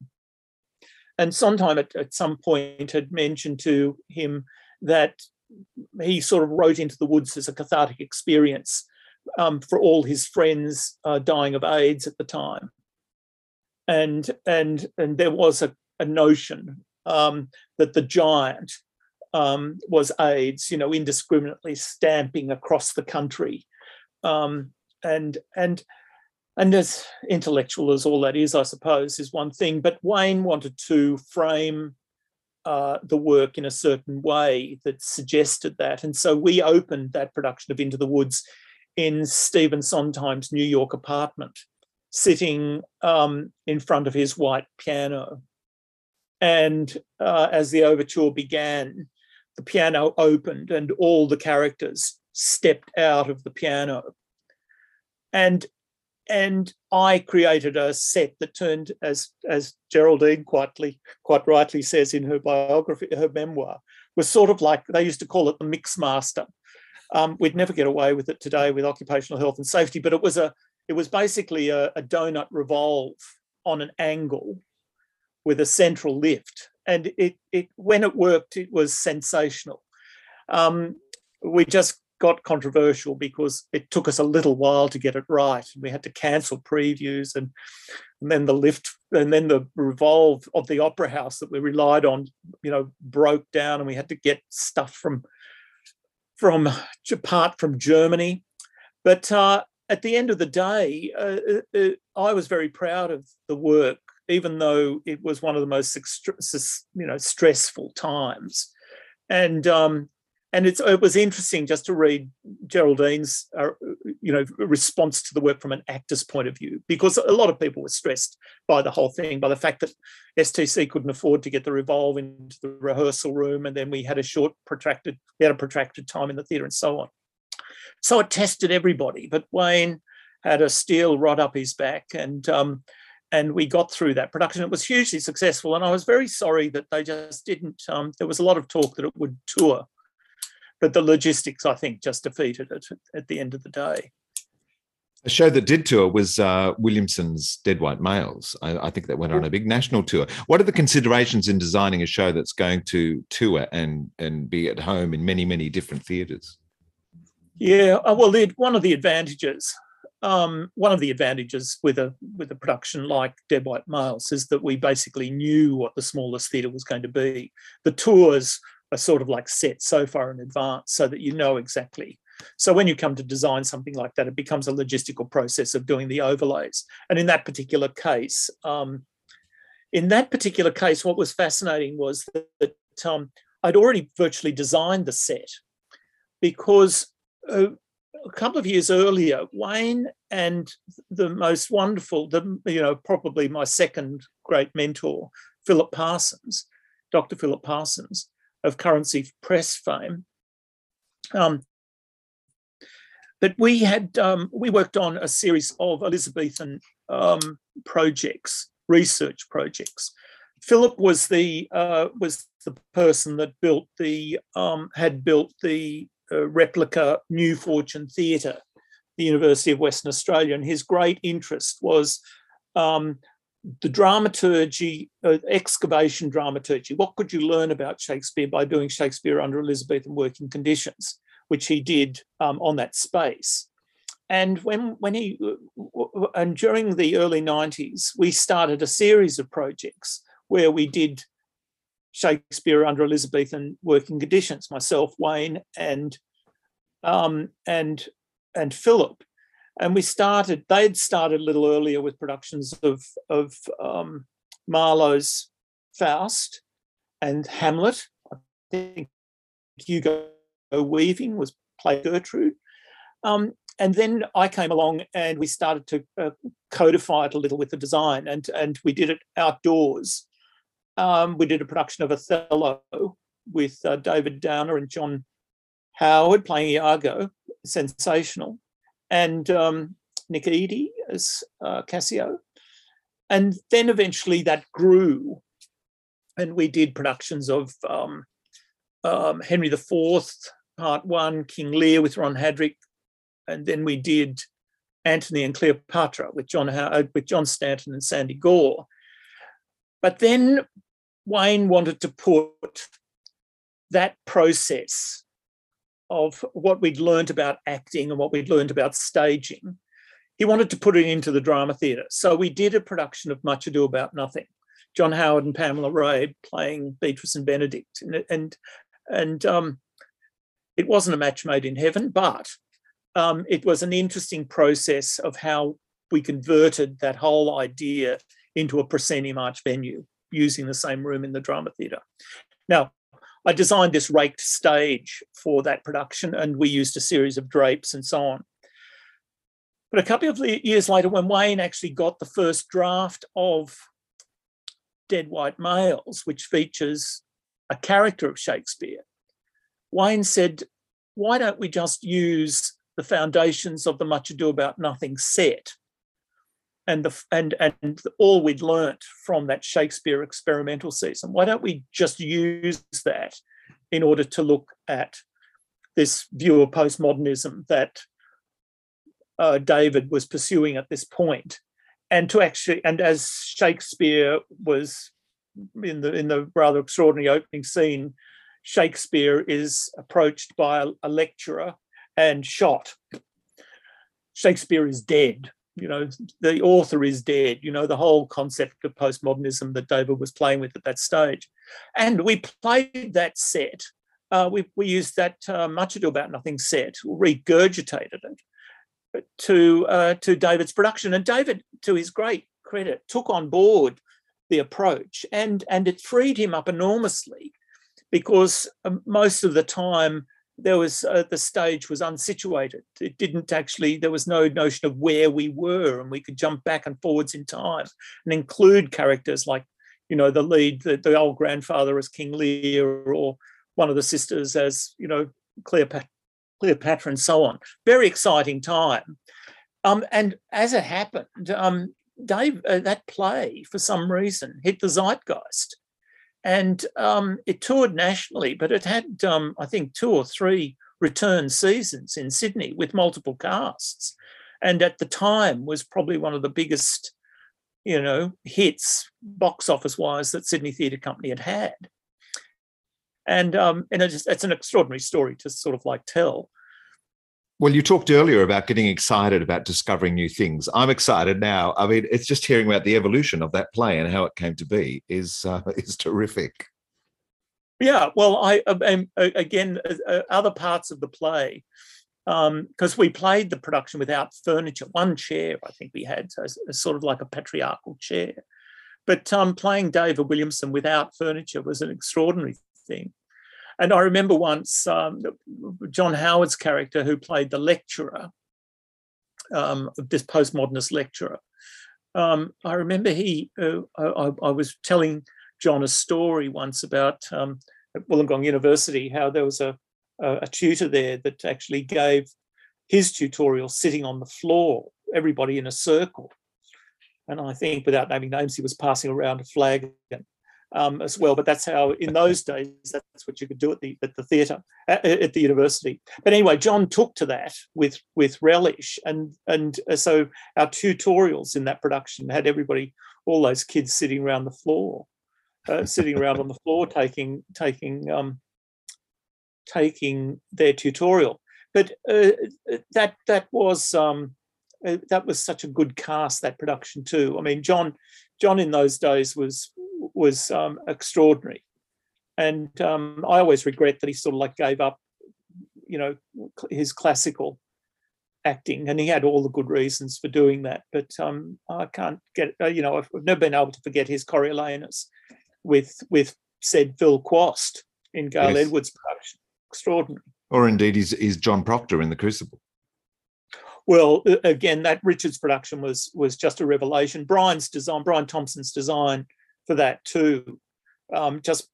And Sondheim at, at some point had mentioned to him that he sort of wrote into the woods as a cathartic experience um, for all his friends uh, dying of AIDS at the time, and and and there was a, a notion um, that the giant um, was AIDS, you know, indiscriminately stamping across the country, um, and and and as intellectual as all that is, I suppose, is one thing. But Wayne wanted to frame uh, the work in a certain way that suggested that. And so we opened that production of Into the Woods in Stephen Sondheim's New York apartment, sitting um, in front of his white piano. And uh, as the overture began, the piano opened and all the characters stepped out of the piano. And and I created a set that turned, as as Geraldine quietly, quite rightly says in her biography, her memoir, was sort of like they used to call it the mix master. Um, we'd never get away with it today with occupational health and safety, but it was a it was basically a, a donut revolve on an angle with a central lift, and it it when it worked, it was sensational. Um, we just got controversial because it took us a little while to get it right. And we had to cancel previews and, and then the lift and then the revolve of the opera house that we relied on, you know, broke down and we had to get stuff from from apart from Germany. But uh, at the end of the day, uh, uh, uh I was very proud of the work, even though it was one of the most you know stressful times. And um, and it was interesting just to read Geraldine's uh, you know response to the work from an actor's point of view because a lot of people were stressed by the whole thing by the fact that STC couldn't afford to get the revolve into the rehearsal room and then we had a short protracted we had a protracted time in the theatre and so on so it tested everybody but Wayne had a steel rod up his back and um, and we got through that production. It was hugely successful, and I was very sorry that they just didn't. Um, there was a lot of talk that it would tour but the logistics, I think, just defeated it at the end of the day. A show that did tour was uh, Williamson's Dead White Males. I, I, think that went on a big national tour. What are the considerations in designing a show that's going to tour and and be at home in many many different theatres? Yeah, uh, well, one of the advantages, um, one of the advantages with a with a production like Dead White Males is that we basically knew what the smallest theatre was going to be. The tours are sort of like set so far in advance so that you know exactly. So when you come to design something like that, it becomes a logistical process of doing the overlays. And in that particular case, um, in that particular case, what was fascinating was that, that um, I'd already virtually designed the set because uh, a couple of years earlier, Wayne and the most wonderful, the you know probably my second great mentor, Philip Parsons, Dr. Philip Parsons of Currency Press fame. Um, but we had um, we worked on a series of Elizabethan um, projects, research projects. Philip was the uh, was the person that built the um, had built the uh, replica New Fortune Theatre, the University of Western Australia, and his great interest was um, the dramaturgy, uh, excavation dramaturgy. What could you learn about Shakespeare by doing Shakespeare under Elizabethan working conditions, which he did um, on that space. And when when he uh, and during the early 90s, we started a series of projects where we did Shakespeare under Elizabethan working conditions, myself, Wayne, and um, and and Philip. And we started, they'd started a little earlier with productions of, of um, Marlowe's Faust and Hamlet. I think Hugo Weaving was played Gertrude. Um, and then I came along and we started to uh, codify it a little with the design, and and we did it outdoors. Um, we did a production of Othello with uh, David Downer and John Howard playing Iago, sensational, and um, Nick Eadie as uh, Cassio. And then eventually that grew, and we did productions of um, um, Henry IV, Part One, King Lear with Ron Haddrick, and then we did Antony and Cleopatra with John Howard, uh, with John Stanton and Sandy Gore. But then Wayne wanted to put that process of what we'd learned about acting and what we'd learned about staging. He wanted to put it into the drama theatre. So we did a production of Much Ado About Nothing. John Howard and Pamela Rabe playing Beatrice and Benedick. And, and, and um, it wasn't a match made in heaven, but um, it was an interesting process of how we converted that whole idea into a proscenium arch venue using the same room in the drama theatre. Now, I designed this raked stage for that production, and we used a series of drapes and so on. But a couple of years later, when Wayne actually got the first draft of Dead White Males, which features a character of Shakespeare, Wayne said, Why don't we just use the foundations of the Much Ado About Nothing set and the and and all we'd learnt from that Shakespeare experimental season. Why don't we just use that in order to look at this view of postmodernism that uh, David was pursuing at this point, and to actually and as Shakespeare was in the in the rather extraordinary opening scene, Shakespeare is approached by a, a lecturer and shot. Shakespeare is dead you know the author is dead you know the whole concept of postmodernism that david was playing with at that stage. And we played that set uh, we, we used that uh, much ado about nothing set regurgitated it to uh, to david's production. And david to his great credit took on board the approach and and it freed him up enormously because um, most of the time there was uh, the stage was unsituated. It didn't actually. There was no notion of where we were, and we could jump back and forwards in time and include characters like, you know, the lead, the, the old grandfather as King Lear, or one of the sisters as you know Cleopatra, Cleopatra, and so on. Very exciting time. Um, and as it happened, um, Dave, uh, that play for some reason hit the zeitgeist and um, it toured nationally, but it had, um, I think, two or three return seasons in Sydney with multiple casts, and at the time was probably one of the biggest, you know, hits box office wise that Sydney Theatre Company had had. And um, and it's, it's an extraordinary story to sort of like tell. Well, you talked earlier about getting excited about discovering new things. I'm excited now. I mean, it's just hearing about the evolution of that play and how it came to be is uh, is terrific. Yeah, well, I um, again uh, uh, other parts of the play because um, we played the production without furniture. One chair, I think we had, so sort of like a patriarchal chair. But um, playing David Williamson without furniture was an extraordinary thing. And I remember once um, John Howard's character, who played the lecturer, um, this postmodernist lecturer. Um, I remember he, uh, I, I, was telling John a story once about um, at Wollongong University how there was a, a, a tutor there that actually gave his tutorial sitting on the floor, everybody in a circle. And I think, without naming names, he was passing around a flag um, as well. But that's how, in those days, that's what you could do at the at the theatre at, at, the university. But anyway, John took to that with with relish, and and uh, so our tutorials in that production had everybody, all those kids sitting around the floor, uh, sitting around on the floor taking taking um, taking their tutorial. But uh, that that was um, uh, that was such a good cast that production too. I mean, John John in those days was was um, extraordinary. And um, I always regret that he sort of like gave up, you know, his classical acting, and he had all the good reasons for doing that. But um, I can't get, uh, you know, I've, never been able to forget his Coriolanus with with said Phil Quast in Gale yes. Edwards' production. Extraordinary. Or indeed, is he's John Proctor in The Crucible. Well, again, that Richards production was was just a revelation. Brian's design, Brian Thompson's design for that too, um, just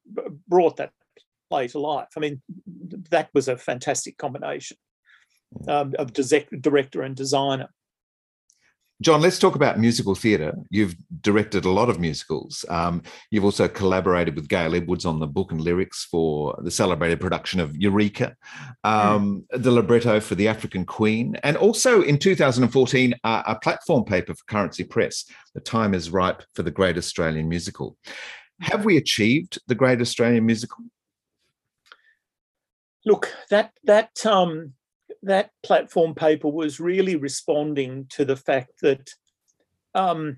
brought that play to life. I mean, that was a fantastic combination um, of director and designer. John, let's talk about musical theatre. You've directed a lot of musicals. Um, you've also collaborated with Gale Edwards on the book and lyrics for the celebrated production of Eureka, um, mm. the libretto for The African Queen, and also in 2014, uh, a platform paper for Currency Press, The Time is Ripe for the Great Australian Musical. Have we achieved the Great Australian Musical? Look, that that um, that platform paper was really responding to the fact that um,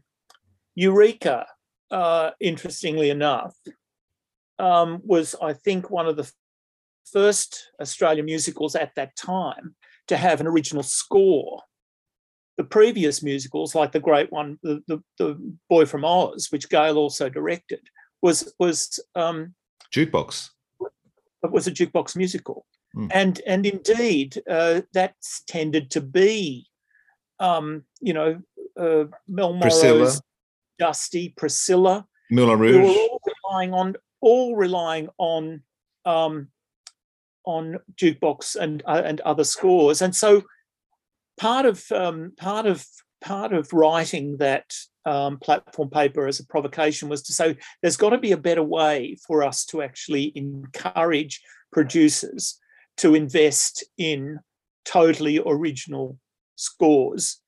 Eureka, uh, interestingly enough, um, was, I think, one of the first Australian musicals at that time to have an original score. The previous musicals, like the great one, the, the, the Boy from Oz, which Gale also directed, was was um, jukebox. It was a jukebox musical. Mm. And and indeed, uh, that's tended to be, um, you know, uh, Mel Morrow's Priscilla. Dusty, Priscilla, Moulin Rouge, were all relying on all relying on um, on jukebox and uh, and other scores, and so part of um, part of part of writing that um, platform paper as a provocation was to say there's got to be a better way for us to actually encourage producers to invest in totally original scores,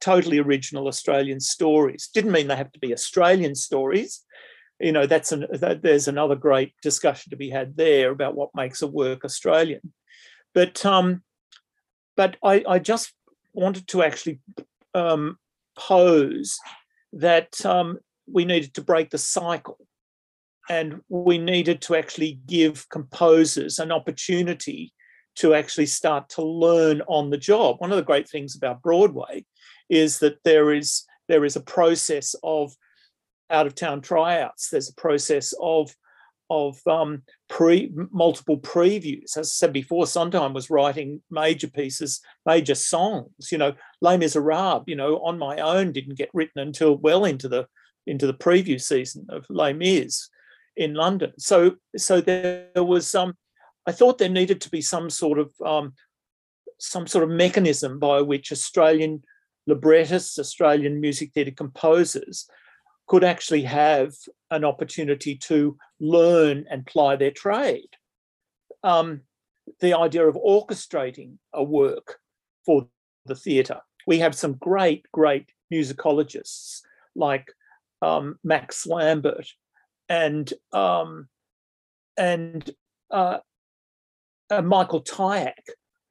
totally original Australian stories. Didn't mean they have to be Australian stories. You know, that's an that, there's another great discussion to be had there about what makes a work Australian. But um, but I, I just wanted to actually um, pose that um, we needed to break the cycle and we needed to actually give composers an opportunity to actually start to learn on the job. One of the great things about Broadway is that there is there is a process of out of town tryouts. There's a process of of um, pre multiple previews. As I said before, Sondheim was writing major pieces, major songs. You know, Les Miserables. You know, on my own didn't get written until well into the into the preview season of Les Mis in London. So so there, was um, I thought there needed to be some sort of um, some sort of mechanism by which Australian librettists, Australian music theatre composers could actually have an opportunity to learn and ply their trade. Um, the idea of orchestrating a work for the theatre. We have some great, great musicologists like um, Max Lambert and um, and uh, uh, Michael Tyack,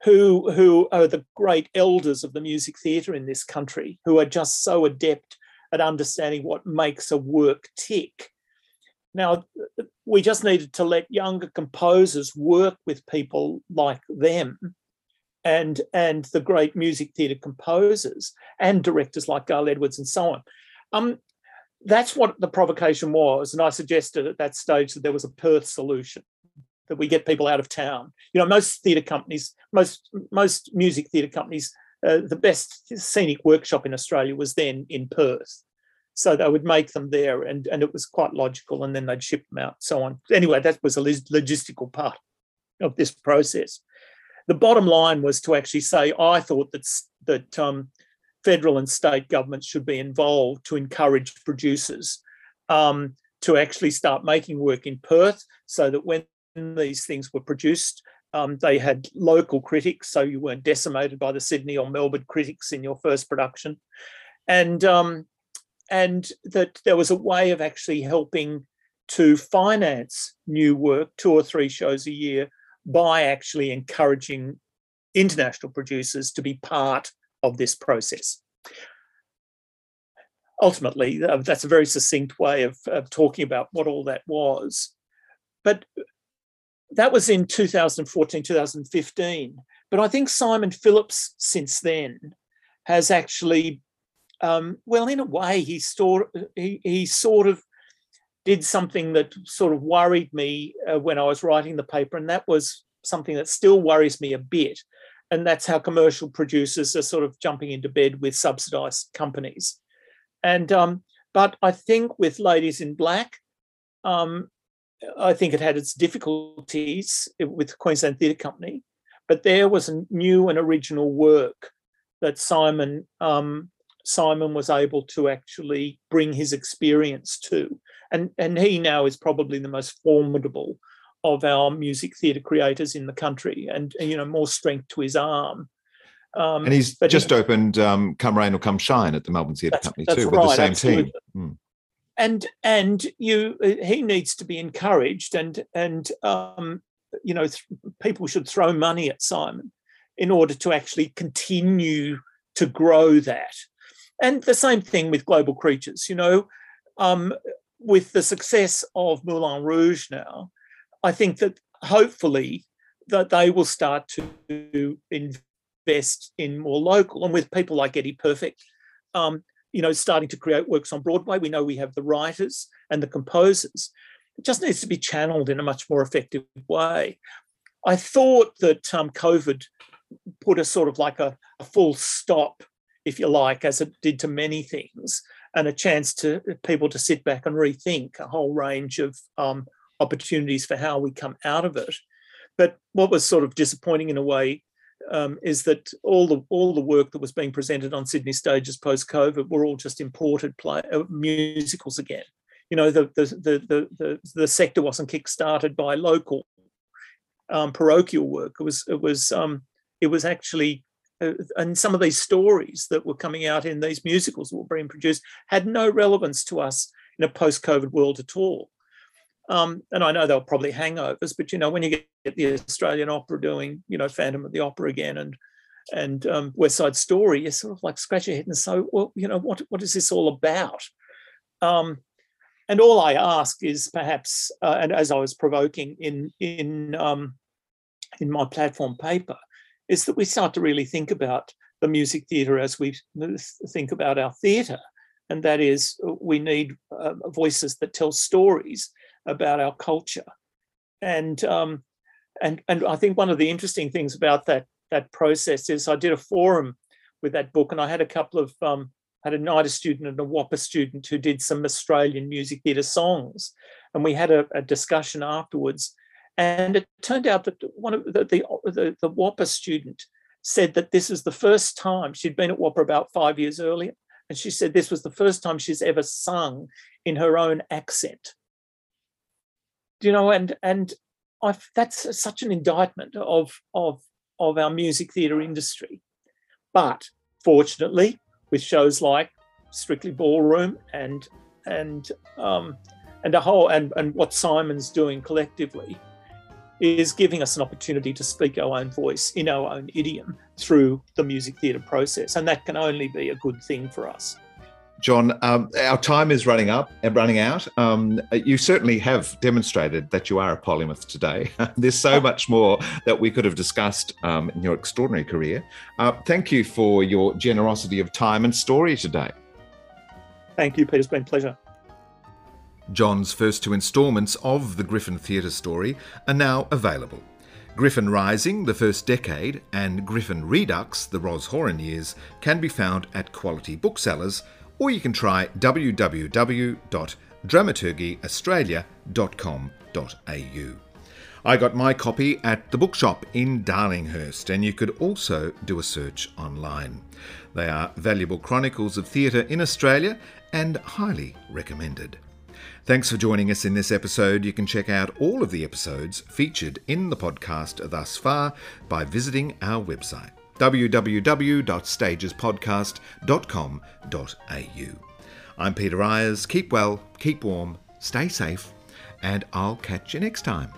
who who are the great elders of the music theatre in this country, who are just so adept at understanding what makes a work tick. Now, we just needed to let younger composers work with people like them and, and the great music theatre composers and directors like Gale Edwards and so on. Um, that's what the provocation was. And I suggested at that stage that there was a Perth solution. that we get people out of town. You know, most theatre companies, most most music theatre companies, uh, the best scenic workshop in Australia was then in Perth. So they would make them there, and, and it was quite logical, and then they'd ship them out, so on. Anyway, that was a logistical part of this process. The bottom line was to actually say, I thought that that um, federal and state governments should be involved to encourage producers um, to actually start making work in Perth, so that when these things were produced, um, they had local critics, so you weren't decimated by the Sydney or Melbourne critics in your first production, and um, and that there was a way of actually helping to finance new work, two or three shows a year, by actually encouraging international producers to be part of this process. Ultimately, uh, that's a very succinct way of, of talking about what all that was. But that was in 2014, 2015. But I think Simon Phillips, since then, has actually um, well, in a way, he sort he, he sort of did something that sort of worried me uh, when I was writing the paper, and that was something that still worries me a bit, and that's how commercial producers are sort of jumping into bed with subsidised companies, and um, but I think with Ladies in Black, um, I think it had its difficulties with Queensland Theatre Company, but there was a new and original work that Simon um, Simon was able to actually bring his experience to. And, and he now is probably the most formidable of our music theatre creators in the country and, you know, more strength to his arm. Um, and he's just he, opened um, Come Rain or Come Shine at the Melbourne Theatre Company too, right, with the same absolutely. team. Hmm. And and you, uh, he needs to be encouraged, and and um, you know, th- people should throw money at Simon in order to actually continue to grow that. And the same thing with global creatures, you know, um, with the success of Moulin Rouge now, I think that hopefully that they will start to invest in more local and with people like Eddie Perfect, um, you know, starting to create works on Broadway. We know we have the writers and the composers. It just needs to be channeled in a much more effective way. I thought that um, COVID put a sort of like a, a full stop if you like, as it did to many things, and a chance to people to sit back and rethink a whole range of um, opportunities for how we come out of it. But what was sort of disappointing in a way um, is that all the all the work that was being presented on Sydney stages post COVID were all just imported play uh, musicals again. You know, the the the the the, the sector wasn't kick-started by local um, parochial work. It was it was um, it was actually uh, and some of these stories that were coming out in these musicals that were being produced had no relevance to us in a post-COVID world at all. Um, and I know they'll probably hangovers, but you know when you get the Australian Opera doing, you know, Phantom of the Opera again and and um, West Side Story, you sort of like scratch your head and say, well, you know, what what is this all about? Um, and all I ask is perhaps, uh, and as I was provoking in in um, in my platform paper, is that we start to really think about the music theatre as we think about our theatre. And that is, we need uh, voices that tell stories about our culture. And, um, and, and I think one of the interesting things about that, that process is I did a forum with that book, and I had a couple of um, had a NIDA student and a WAAPA student who did some Australian music theatre songs, and we had a, a discussion afterwards. And it turned out that one of the, the, the, the WAAPA student said that this was the first time she'd been at WAAPA about five years earlier. And she said this was the first time she's ever sung in her own accent. You know, and and I that's such an indictment of of of our music theatre industry. But fortunately, with shows like Strictly Ballroom and and um, and a whole and and what Simon's doing collectively, is giving us an opportunity to speak our own voice in our own idiom through the music theatre process. And that can only be a good thing for us. John, um, our time is running up and uh, running out. Um, you certainly have demonstrated that you are a polymath today. There's so much more that we could have discussed um, in your extraordinary career. Uh, thank you for your generosity of time and story today. Thank you, Peter. It's been a pleasure. John's first two instalments of the Griffin Theatre story are now available. Griffin Rising, the first decade, and Griffin Redux, the Ros Horan years, can be found at quality booksellers, or you can try www.dramaturgyaustralia.com.au. I got my copy at the bookshop in Darlinghurst, and you could also do a search online. They are valuable chronicles of theatre in Australia and highly recommended. Thanks for joining us in this episode. You can check out all of the episodes featured in the podcast thus far by visiting our website www.stagespodcast.com.au. I'm Peter Eyers. Keep well, keep warm, stay safe, and I'll catch you next time.